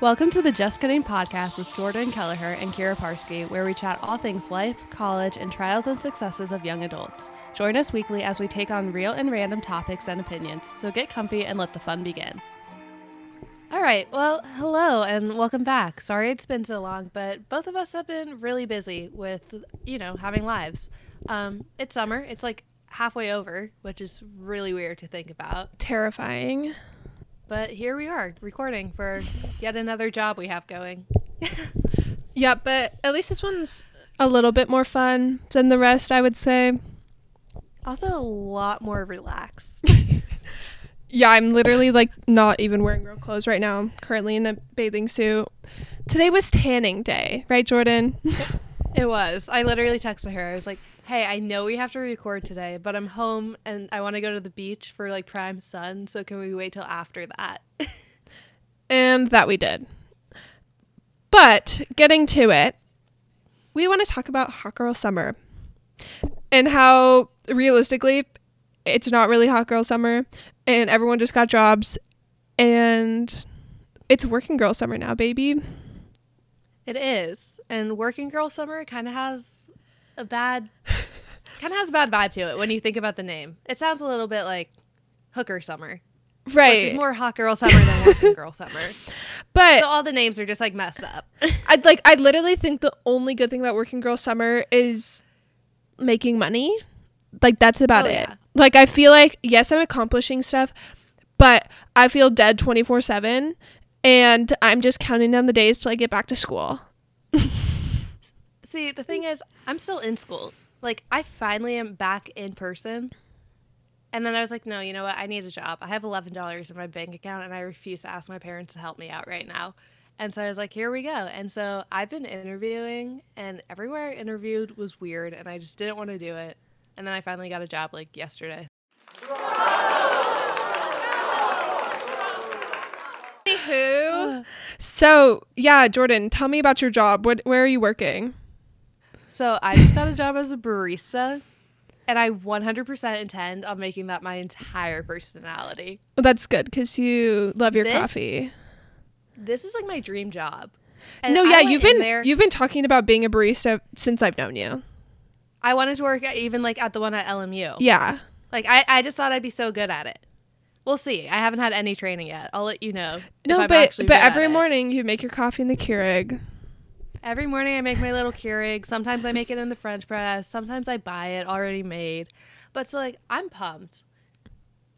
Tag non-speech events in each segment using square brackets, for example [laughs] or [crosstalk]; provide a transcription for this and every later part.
Welcome to the Just Kidding podcast with Jordan Kelleher and Kyra Parske, where we chat all things life, college, and trials and successes of young adults. Join us weekly as we take on real and random topics and opinions. So get comfy and let the fun begin. All right, well, hello and welcome back. Sorry it's been so long, but both of us have been really busy with, you know, having lives. Um, it's summer. It's like halfway over, which is really weird to think about. Terrifying. But here we are recording for yet another job we have going. [laughs] Yeah, but at least this one's a little bit more fun than the rest, I would say. Also, a lot more relaxed. [laughs] Yeah, I'm literally like not even wearing real clothes right now. I'm currently in a bathing suit. Today was tanning day, right, Jordan? [laughs] it was. I literally texted her. I was like, hey, I know we have to record today, but I'm home and I want to go to the beach for like prime sun. So can we wait till after that? [laughs] and that we did. But getting to it, we want to talk about Hot Girl Summer and how realistically it's not really Hot Girl Summer and everyone just got jobs and it's Working Girl Summer now, baby. It is. And Working Girl Summer kind of has a bad kind of has a bad vibe to it when you think about the name. It sounds a little bit like Hooker Summer. Right. Which is more hot girl summer than working girl summer. [laughs] But so all the names are just like messed up. I'd like I literally think the only good thing about working girl summer is making money. Like that's about Oh, it. yeah. Like I feel like yes, I'm accomplishing stuff, but I feel dead 24/7 and I'm just counting down the days till I get back to school. See, the thing is, I'm still in school. Like, I finally am back in person. And then I was like, no, you know what? I need a job. I have $11 in my bank account and I refuse to ask my parents to help me out right now. And so I was like, here we go. And so I've been interviewing, and everywhere I interviewed was weird, and I just didn't want to do it. And then I finally got a job like yesterday. Who? So, yeah, Jordan, tell me about your job. What where are you working? So I just got a job as a barista, and I 100% intend on making that my entire personality. Well, that's good cuz you love your This- coffee. This is like my dream job. And no, I yeah, went you've in been there. you've been talking about being a barista since I've known you. I wanted to work at, even like at the one at LMU. Yeah. Like I, I just thought I'd be so good at it. We'll see. I haven't had any training yet. I'll let you know. if No, I'm but actually but good at every it. morning you make your coffee in the Keurig. Every morning I make my little Keurig. Sometimes I make it in the French press. Sometimes I buy it already made. But so like I'm pumped.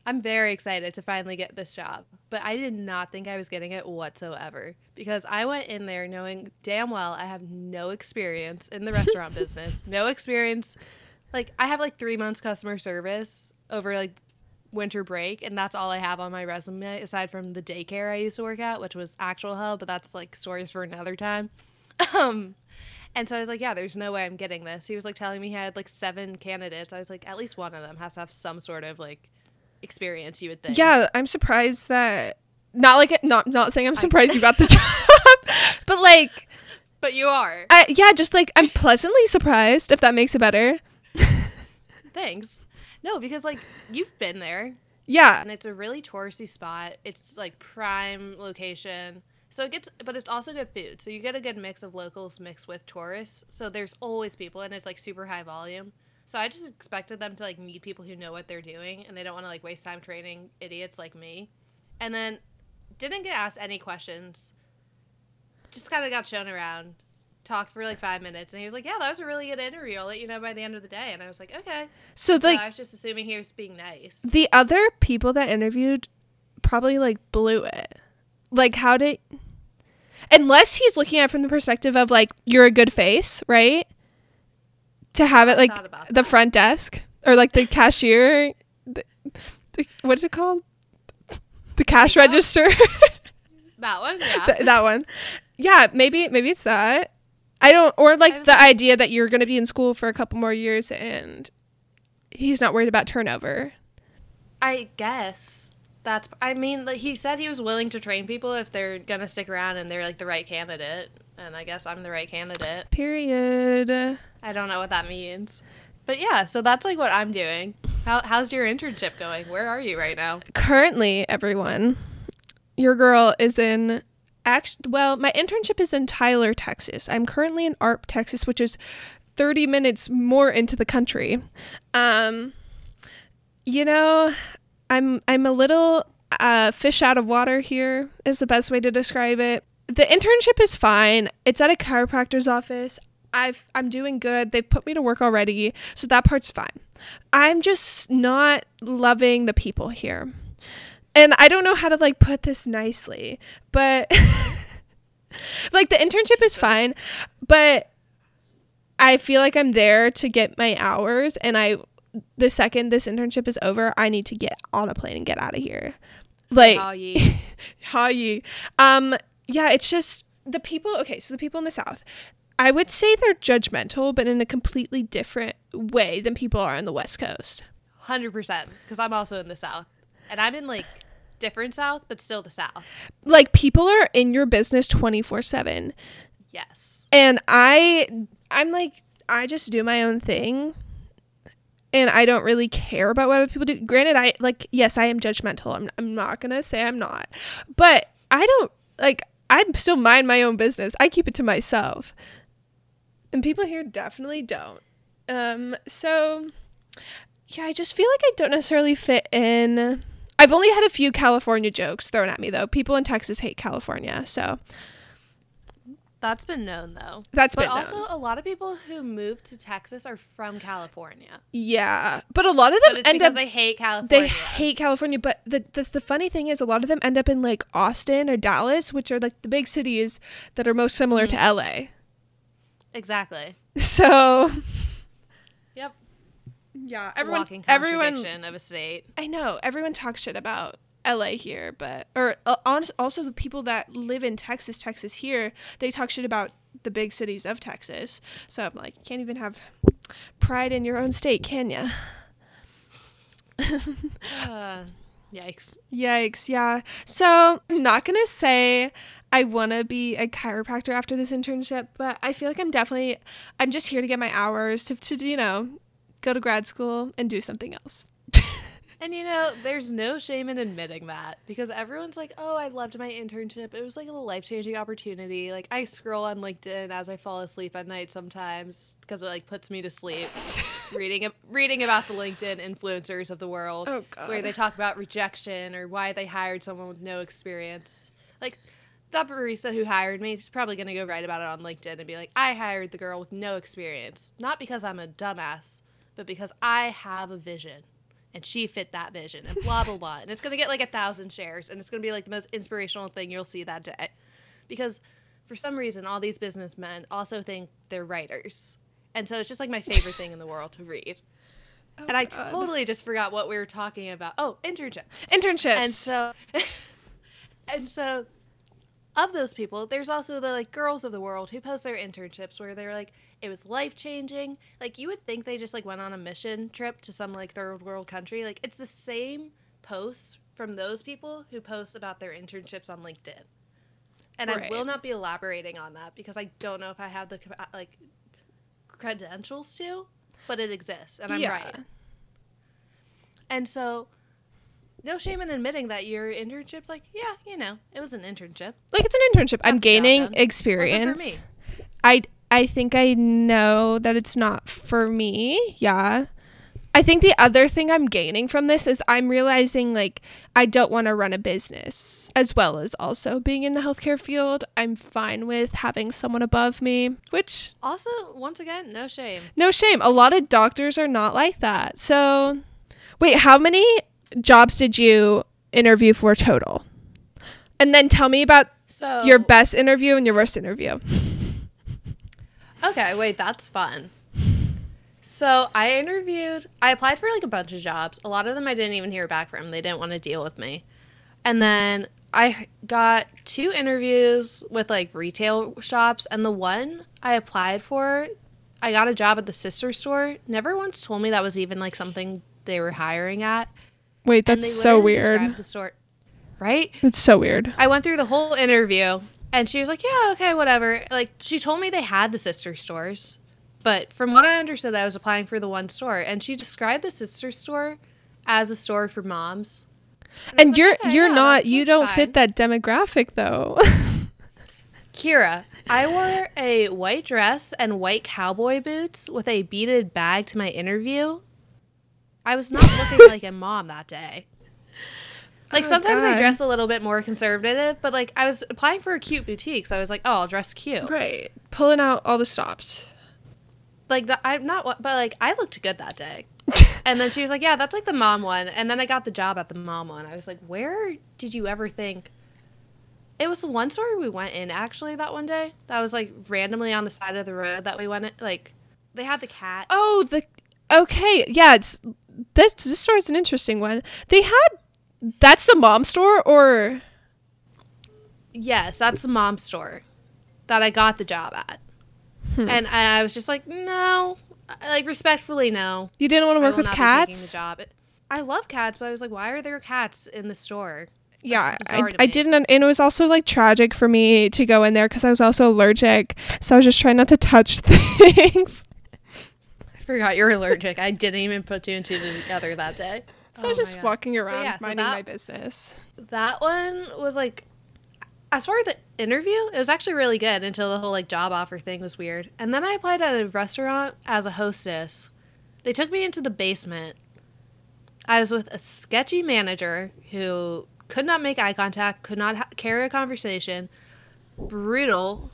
I'm very excited to finally get this job. But I did not think I was getting it whatsoever because I went in there knowing damn well I have no experience in the restaurant [laughs] business. No experience. Like I have like 3 months customer service over like winter break and that's all I have on my resume aside from the daycare I used to work at, which was actual hell, but that's like stories for another time. Um and so I was like, yeah, there's no way I'm getting this. He was like telling me he had like seven candidates. I was like, at least one of them has to have some sort of like experience, you would think. Yeah, I'm surprised that not like not not saying I'm surprised you got the [laughs] job, but like But you are. I, yeah, just like I'm pleasantly surprised if that makes it better. [laughs] Thanks. No, because like you've been there Yeah. and it's a really touristy spot. It's like prime location. So it gets but it's also good food. So you get a good mix of locals mixed with tourists. So there's always people and it's like super high volume. So I just expected them to like meet people who know what they're doing and they don't want to like waste time training idiots like me. And then didn't get asked any questions. Just kind of got shown around. Talked for like five minutes, and he was like, "Yeah, that was a really good interview. I'll let you know by the end of the day." And I was like, "Okay." So So like I was just assuming he was being nice. the other people that interviewed probably like blew it. Like how did unless he's looking at it from the perspective of like you're a good face, right? To have it like the that. front desk or like the cashier the, the, what is it called? The cash Takeout? register. [laughs] That one, yeah. Th- that one. Yeah, maybe maybe it's that. I don't or like the like- idea that you're going to be in school for a couple more years and he's not worried about turnover. I guess that's. I mean, like he said he was willing to train people if they're gonna stick around and they're like the right candidate. And I guess I'm the right candidate. Period. I don't know what that means, but yeah. So that's like what I'm doing. How, how's your internship going? Where are you right now? Currently, everyone, your girl is in actually, well, my internship is in Tyler, Texas. I'm currently in Arp, Texas, which is 30 minutes more into the country. Um, you know, I'm I'm a little uh, fish out of water here is the best way to describe it. The internship is fine. It's at a chiropractor's office. I've I'm doing good. They've put me to work already, so that part's fine. I'm just not loving the people here. And I don't know how to like put this nicely, but [laughs] like the internship is fine, but I feel like I'm there to get my hours and I the second this internship is over, I need to get on a plane and get out of here. Like How ye? [laughs] How ye? Um, yeah, it's just the people. Okay, so the people in the South, I would say they're judgmental, but in a completely different way than people are on the West Coast. Hundred percent. Because I'm also in the South, and I'm in like different South, but still the South. Like people are in your business twenty four seven, Yes. and I, I'm like, I just do my own thing. And I don't really care about what other people do. Granted, I like, yes, I am judgmental. I'm, I'm not going to say I'm not. But I don't, like, I'm still mind my own business. I keep it to myself. And people here definitely don't. Um, so yeah, I just feel like I don't necessarily fit in. I've only had a few California jokes thrown at me though. People in Texas hate California, so That's been known though. that's But been also, known. a lot of people who move to Texas are from California. Yeah, but a lot of But them it's end because up they hate California. they hate California. But the, the the funny thing is, a lot of them end up in like Austin or Dallas, which are like the big cities that are most similar to mm-hmm. LA. exactly. So Yep. yeah, everyone Walking everyone of a state. I know everyone talks shit about LA here, but or uh, also the people that live in Texas, Texas here, they talk shit about the big cities of Texas. So I'm like, you can't even have pride in your own state, can ya? Uh, yikes. Yikes, yeah. So I'm not gonna say I wanna be a chiropractor after this internship, but I feel like I'm definitely I'm just here to get my hours to, to you know, go to grad school and do something else. And you know, there's no shame in admitting that because everyone's like, "Oh, I loved my internship. It was like a life changing opportunity." Like I scroll on LinkedIn as I fall asleep at night sometimes because it like puts me to sleep, [laughs] reading reading about the LinkedIn influencers of the world, Oh, God. where they talk about rejection or why they hired someone with no experience. Like that barista who hired me is probably gonna go write about it on LinkedIn and be like, "I hired the girl with no experience, not because I'm a dumbass, but because I have a vision." And she fit that vision and blah blah blah. And it's going to get like a thousand shares and it's going to be like the most inspirational thing you'll see that day. Because for some reason all these businessmen also think they're writers. And so it's just like my favorite thing in the world to read. [laughs] And i oh, God. totally just forgot what we were talking about. Oh internships. Internships. and so [laughs] and so of those people there's also the like girls of the world who post their internships where they're like it was life changing like you would think they just like went on a mission trip to some like third world country. Like it's the same posts from those people who post about their internships on linkedin. And i will not be elaborating on that because i don't know if i have the like credentials to but it exists and i'm Yeah. right. And so no shame in admitting that your internship's like, yeah, you know, it was an internship. like it's an internship. I'm Got the job gaining done. Wasn't for experience. I I think I know that it's not for me. Yeah. I think the other thing I'm gaining from this is I'm realizing like I don't want to run a business as well as also being in the healthcare field. I'm fine with having someone above me, which Also, once again, no shame. no shame. A lot of doctors are not like that. So, wait, how many jobs did you interview for total? And then tell me about So your best interview and your worst interview. [laughs] Okay, wait, that's fun. So I interviewed. I applied for like a bunch of jobs. A lot of them I didn't even hear back from. They didn't want to deal with me. And then I got two interviews with like retail shops, and the one I applied for, I got a job at the sister store. Never once told me that was even like something they were hiring at. Wait, And that's so weird. described The store, right? It's so weird. I went through the whole interview and she was like, Yeah, okay, whatever. Like, she told me they had the sister stores, but from what I understood, I was applying for the one store. And she described the sister store as a store for moms. Was And you're "Okay, you're yeah, not you don't fine." fit that demographic though. [laughs] Kyra, I wore a white dress and white cowboy boots with a beaded bag to my interview. I was not looking [laughs] like a mom that day. Like Oh, sometimes I dress a little bit more conservative, but like I was applying for a cute boutique, so I was like, "Oh, I'll dress cute." Right. Pulling out all the stops. Like th- I'm not, but like I looked good that day. [laughs] And then she was like, "Yeah, that's like the mom one." And then I got the job at the mom one. I was like, "Where did you ever think?" It was the one store we went in actually that one day. That was like randomly on the side of the road that we went in. Like they had the cat. Oh, the okay, yeah. It's this this store is an interesting one. They had that's the mom store, or Yes, that's the mom store that I got the job at. Hmm. And I was just like, no, like respectfully, no. you didn't want to work with cats? I love cats, but I was like, why are there cats in the store? Yeah, I, I didn't, and it was also like tragic for me to go in there because I was also allergic. So I was just trying not to touch [laughs] things. I forgot you're allergic. I didn't even put two and two together that day. So I oh was Oh just walking around yeah, so minding that- my business. That one was like, as far as the interview, it was actually really good until the whole like job offer thing was weird. And then I applied at a restaurant as a hostess. They took me into the basement. I was with a sketchy manager who could not make eye contact, could not ha- carry a conversation, brutal.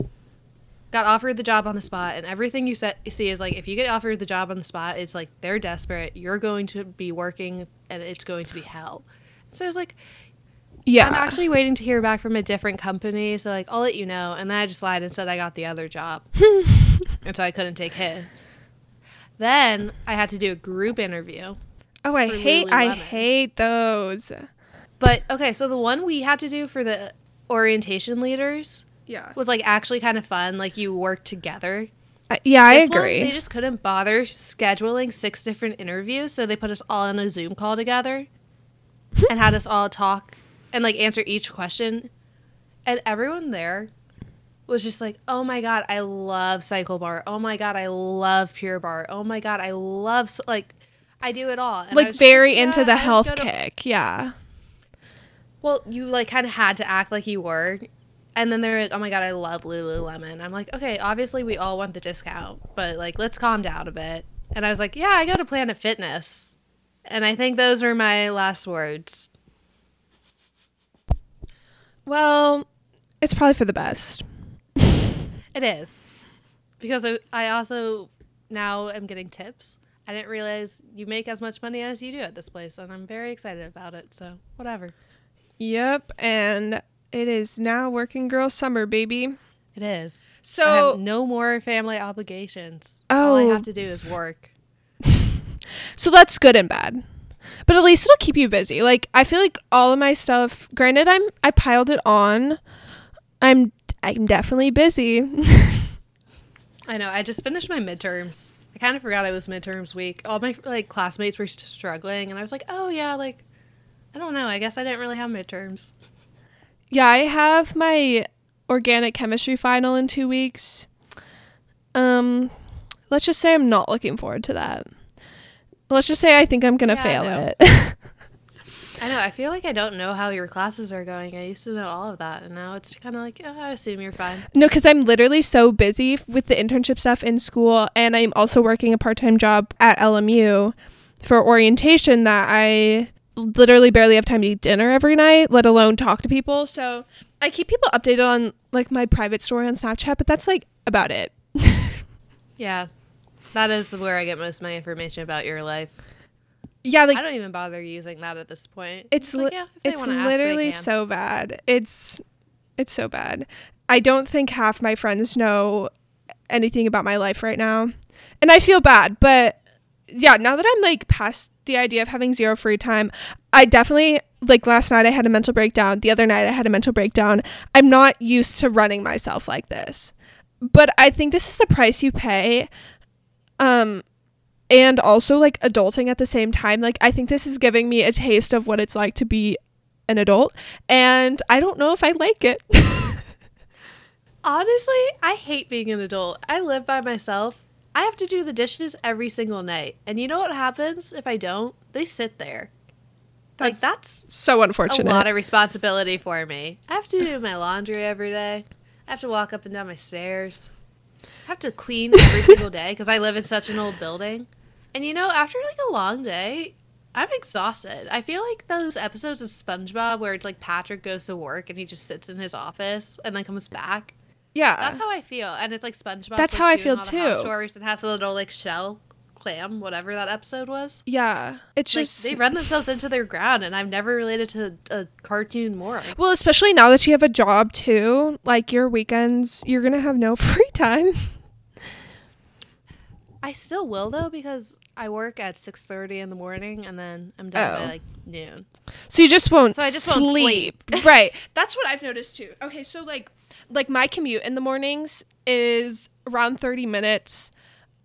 Got offered the job on the spot, and everything you, set, see is like if you get offered the job on the spot, it's like they're desperate. You're going to be working, and it's going to be hell. So I was like, Yeah, I'm actually waiting to hear back from a different company, so like I'll let you know. And then I just lied and said I got the other job, [laughs] and so I couldn't take his. Then I had to do a group interview. oh, I hate, I hate those. But okay, so the one we had to do for the orientation leaders Yeah, was like actually kind of fun. Like you work together. I, yeah, I This one, agree. they just couldn't bother scheduling six different interviews, so they put us all on a Zoom call together [laughs] and had us all talk and like answer each question. And everyone there was just like, "Oh my god, I love Cycle Bar. Oh my god, I love Pure Barre. Oh my god, I love s- like I do it all." And like was just very "Yeah, into the I health go to kick. Yeah. well, you like kind of had to act like you were. And then they're like, oh my God, I love Lululemon. I'm like, okay, obviously we all want the discount, but like, let's calm down a bit. And I was like, yeah, I go to Planet Fitness. And I think those were my last words. Well, it's probably for the best. [laughs] It is. Because I, I also now am getting tips. I didn't realize you make as much money as you do at this place. And I'm very excited about it. So, whatever. Yep, and it is now working girl summer, baby. It is. I So have no more family obligations. Oh. All I have to do is work. [laughs] So that's good and bad. But at least it'll keep you busy. Like I feel like all of my stuff, granted I'm I piled it on. I'm I'm definitely busy. [laughs] I know. I just finished my midterms. I kind of forgot it was midterms week. All my like classmates were struggling, and I was like, "Oh yeah, like I don't know. I guess I didn't really have midterms." Yeah, I have my organic chemistry final in 2 weeks. Um let's just say I'm not looking forward to that. Let's just say I think I'm going to Yeah, fail know. it. I know. I feel like I don't know how your classes are going. I used to know all of that, and now it's kind of like, oh, I assume you're fine. No, because I'm literally so busy with the internship stuff in school, and I'm also working a part time job at LMU for orientation that I literally barely have time to eat dinner every night, let alone talk to people. So I keep people updated on like my private story on Snapchat, but that's like about it. [laughs] Yeah, that is where I get most of my information about your life. Yeah, like I don't even bother using that at this point. it's like, yeah, it's wanna ask, literally so bad. It's it's so bad. I don't think half my friends know anything about my life right now. And I feel bad, but yeah, now that I'm like past the idea of having zero free time, I definitely like last night I had a mental breakdown. The other night I had a mental breakdown. I'm not used to running myself like this. But I think this is the price you pay. Um and also like adulting at the same time. Like I think this is giving me a taste of what it's like to be an adult and I don't know if I like it. [laughs] Honestly, I hate being an adult. I live by myself. I have to do the dishes every single night. And you know what happens if I don't? They sit there. like that's so unfortunate. a lot of responsibility for me. I have to do my laundry every day. I have to walk up and down my stairs. I have to clean every single day because I live in such an old building. And you know, after like a long day, I'm exhausted. I feel like those episodes of SpongeBob where it's like Patrick goes to work and he just sits in his office and then comes back. Yeah. That's how I feel. And it's like SpongeBob. That's like, how I feel all the house too. Chores and has a little like shell clam, whatever that episode was. yeah. It's Like just they run themselves into their ground, and I've never related to a cartoon more. Well, especially now that you have a job too, like your weekends, you're going to have no [laughs] free time. I still will though because I work at six thirty in the morning, and then I'm done Oh. by like noon. So you just won't So I just won't sleep. right. [laughs] That's what I've noticed too. Okay, so like like my commute in the mornings is around 30 minutes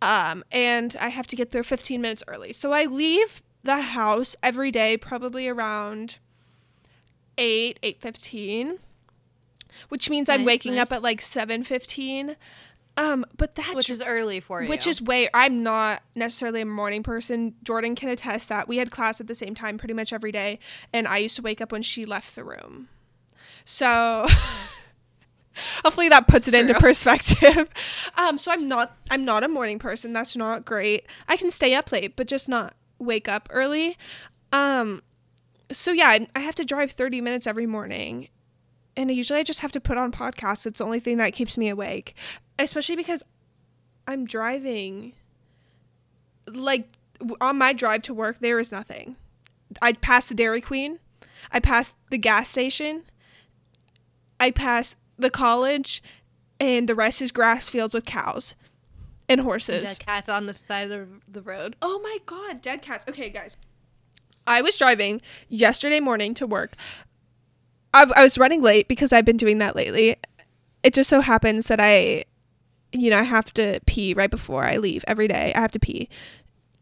um and I have to get there 15 minutes early. So I leave the house every day probably around 8 8:15 which means I'm Nice, waking up at like 7:15. Um but that Which is early for you. which is way I'm not necessarily a morning person. Jordan can attest that we had class at the same time pretty much every day, and I used to wake up when she left the room. So [laughs] hopefully that puts it into perspective. [laughs] Um, so I'm not I'm not a morning person. That's not great. I can stay up late, but just not wake up early. Um, so yeah, I- I have to drive 30 minutes every morning. And usually I just have to put on podcasts. It's the only thing that keeps me awake. Especially because I'm driving like on my drive to work there is nothing. I pass the Dairy Queen. I pass the gas station. I pass the college and the rest is grass fields with cows and horses. Dead cats on the side of the road. Oh my god, dead cats. Okay, guys. I was driving yesterday morning to work. I, I was running late because I've been doing that lately. It just so happens that I, you know, I have to pee right before I leave every day. I have to pee.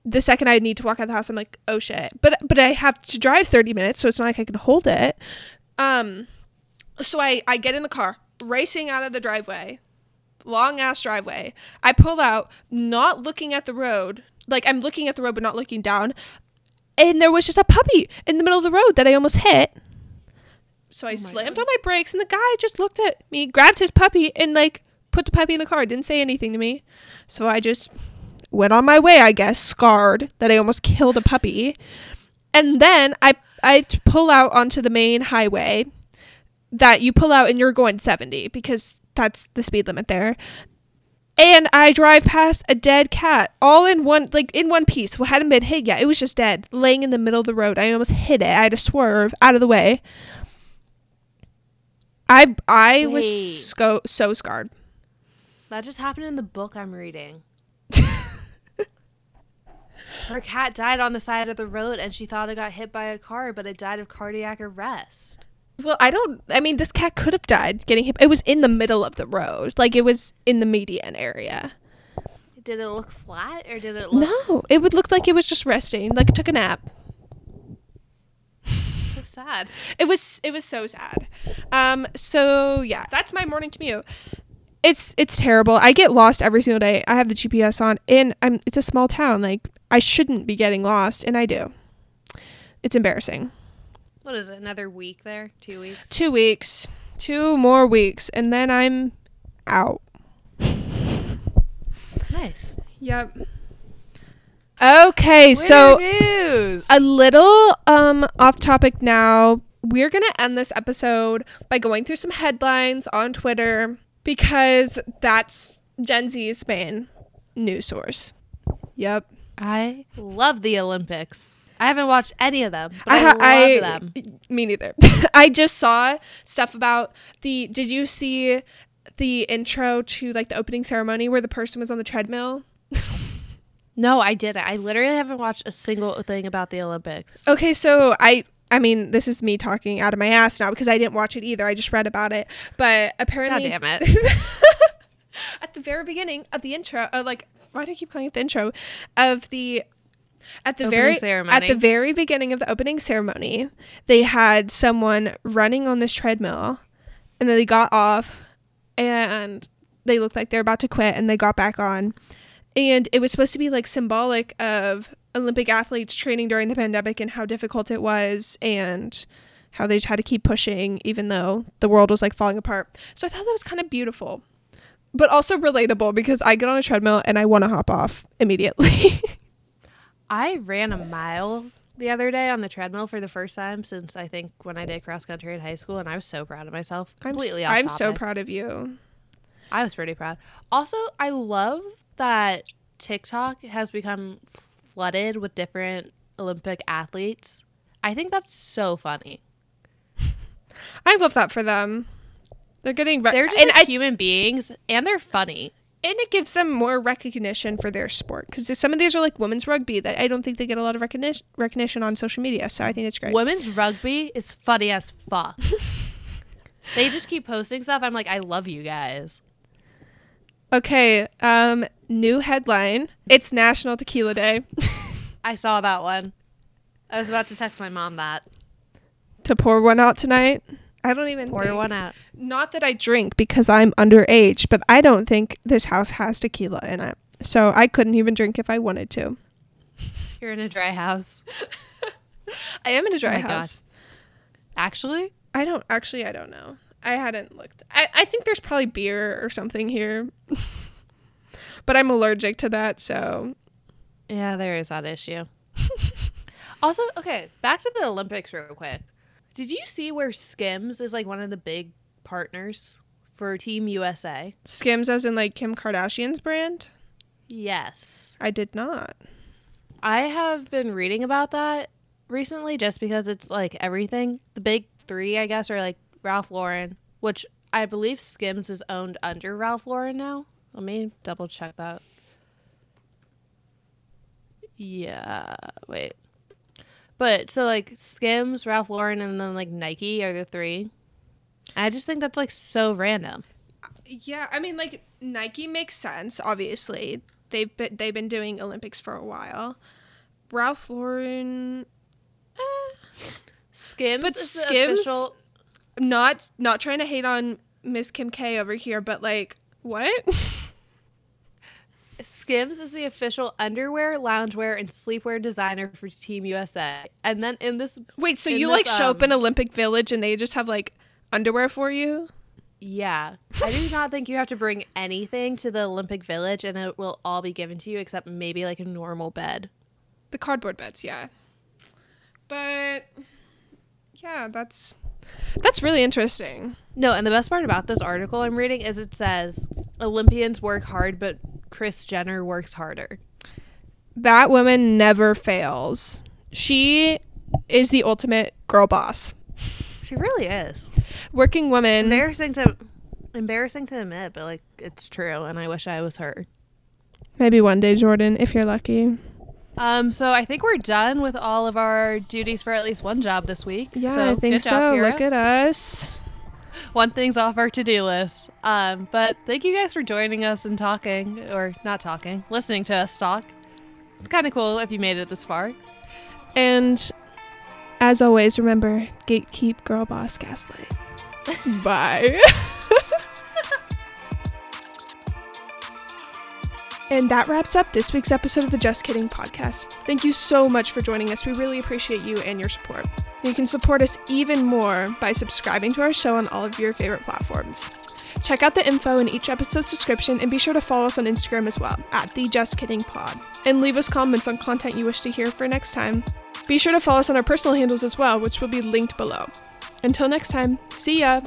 The second I need to walk out of the house, I'm like, oh shit. But but I have to drive 30 minutes, so it's not like I can hold it. Um, so I I get in the car, racing out of the driveway, long ass driveway. I pull out, not looking at the road. Like I'm looking at the road but not looking down. And there was just a puppy in the middle of the road that I almost hit. So I Oh slammed God. on my brakes and the guy just looked at me, grabbed his puppy and like put the puppy in the car, didn't say anything to me. So I just went on my way, I guess, scarred that I almost killed a puppy. And then I I pull out onto the main highway that you pull out and you're going 70 because that's the speed limit there. And I drive past a dead cat all in one like in one piece. Well, hadn't been hit yet. It was just dead, laying in the middle of the road. I almost hit it. I had to swerve out of the way. I I Wait. was so so scarred. That just happened in the book I'm reading. [laughs] Her cat died on the side of the road, and she thought it got hit by a car, but it died of cardiac arrest. Well, I don't. I mean, this cat could have died getting hit. It was in the middle of the road, like it was in the median area. Did it look flat, or did it look No, it would look like it was just resting, like it took a nap. so sad? It was it was so sad. Um so yeah, that's my morning commute. It's it's terrible. I get lost every single day. I have the GPS on and I'm it's a small town. Like I shouldn't be getting lost and I do. It's embarrassing. What is it? Another week there? Two weeks? 2 weeks. 2 more weeks and then I'm out. Nice. Yep. Okay, so news. a little um off topic now. We're going to end this episode by going through some headlines on Twitter because that's Gen Z's main news source. Yep. I love the Olympics. I haven't watched any of them, but I, ha- love them. [laughs] Me neither. [laughs] I just saw stuff about the did you see the intro to like the opening ceremony where the person was on the treadmill? [laughs] No, I didn't. I literally haven't watched a single thing about the Olympics. Okay, so I I mean, this is me talking out of my ass now because I didn't watch it either. I just read about it. But apparently God damn it. at the very beginning of the intro, uh, like why do I keep calling it the intro of the at the very at the very beginning of the opening ceremony, they had someone running on this treadmill, and then they got off, and they looked like they're about to quit, and they got back on, and it was supposed to be like symbolic of Olympic athletes training during the pandemic and how difficult it was, and how they just had to keep pushing even though the world was like falling apart. So I thought that was kind of beautiful, but also relatable because I get on a treadmill and I want to hop off immediately. [laughs] I ran a mile the other day on the treadmill for the first time since I think when I did cross country in high school, and I was so proud of myself. I'm, Completely I'm so proud of you. I was pretty proud. Also, I love that TikTok has become flooded with different Olympic athletes. I think that's so funny. [laughs] I love that for them. They're getting re- They're just and like I, human beings, and they're funny. And it gives them more recognition for their sport because some of these are like women's rugby that I don't think they get a lot of recognition recognition on social media. So I think it's great. Women's rugby is funny as fuck. [laughs] they just keep posting stuff. I'm like, I love you guys. Okay, um, new headline. It's National Tequila Day. [laughs] I saw that one. I was about to text my mom that. to pour one out tonight. I don't even Pour think- one out. Not that I drink because I'm underage, but I don't think this house has tequila in it. So I couldn't even drink if I wanted to. You're in a dry house. [laughs] I am in a oh dry my God. house. Actually, I don't actually I don't know. I hadn't looked. I, I think there's probably beer or something here. [laughs] but I'm allergic to that, so yeah, there is that issue. [laughs] also, okay, back to the Olympics real quick. Did you see where Skims is like one of the big partners for Team USA? Skims as in like Kim Kardashian's brand? Yes. I did not. I have been reading about that recently just because it's like everything. The big three, I guess, are like Ralph Lauren, which I believe Skims is owned under Ralph Lauren now. Let me double check that. Yeah, wait. But so like Skims, Ralph Lauren, and then like Nike are the three. I just think that's like so random. Yeah, I mean like Nike makes sense, obviously. They've been they've been doing Olympics for a while. Ralph Lauren eh, Skims But Skims- official not not trying to hate on Miss Kim K over here, but like what? [laughs] Skims is the official underwear, loungewear, and sleepwear designer for Team USA. And then in this, Wait, so you this, like show up in um, Olympic Village and they just have like underwear for you? yeah, I do not think you have to bring anything to the Olympic Village and it will all be given to you except maybe like a normal bed. The cardboard beds, yeah. But yeah, that's that's really interesting. No, and the best part about this article I'm reading is it says Olympians work hard, but Kris Jenner works harder. That woman never fails. She is the ultimate girl boss. She really is. Working woman. Embarrassing to embarrassing to admit, but like it's true and I wish I was her. Maybe one day, Jordan, if you're lucky. Um, so I think we're done with all of our duties for at least one job this week. Yeah, so I think so. job, Look at us. One thing's off our to-do list. Um, but thank you guys for joining us and talking, or not talking, listening to us talk. It's kind of cool if you made it this far. And as always, remember gatekeep, girl boss, gaslight. [laughs] Bye. [laughs] and that wraps up this week's episode of the Just Kidding podcast. Thank you so much for joining us. We really appreciate you and your support. You can support us even more by subscribing to our show on all of your favorite platforms. Check out the info in each episode's description and be sure to follow us on Instagram as well at the Just Kidding Pod. And leave us comments on content you wish to hear for next time. Be sure to follow us on our personal handles as well, which will be linked below. Until next time, see ya!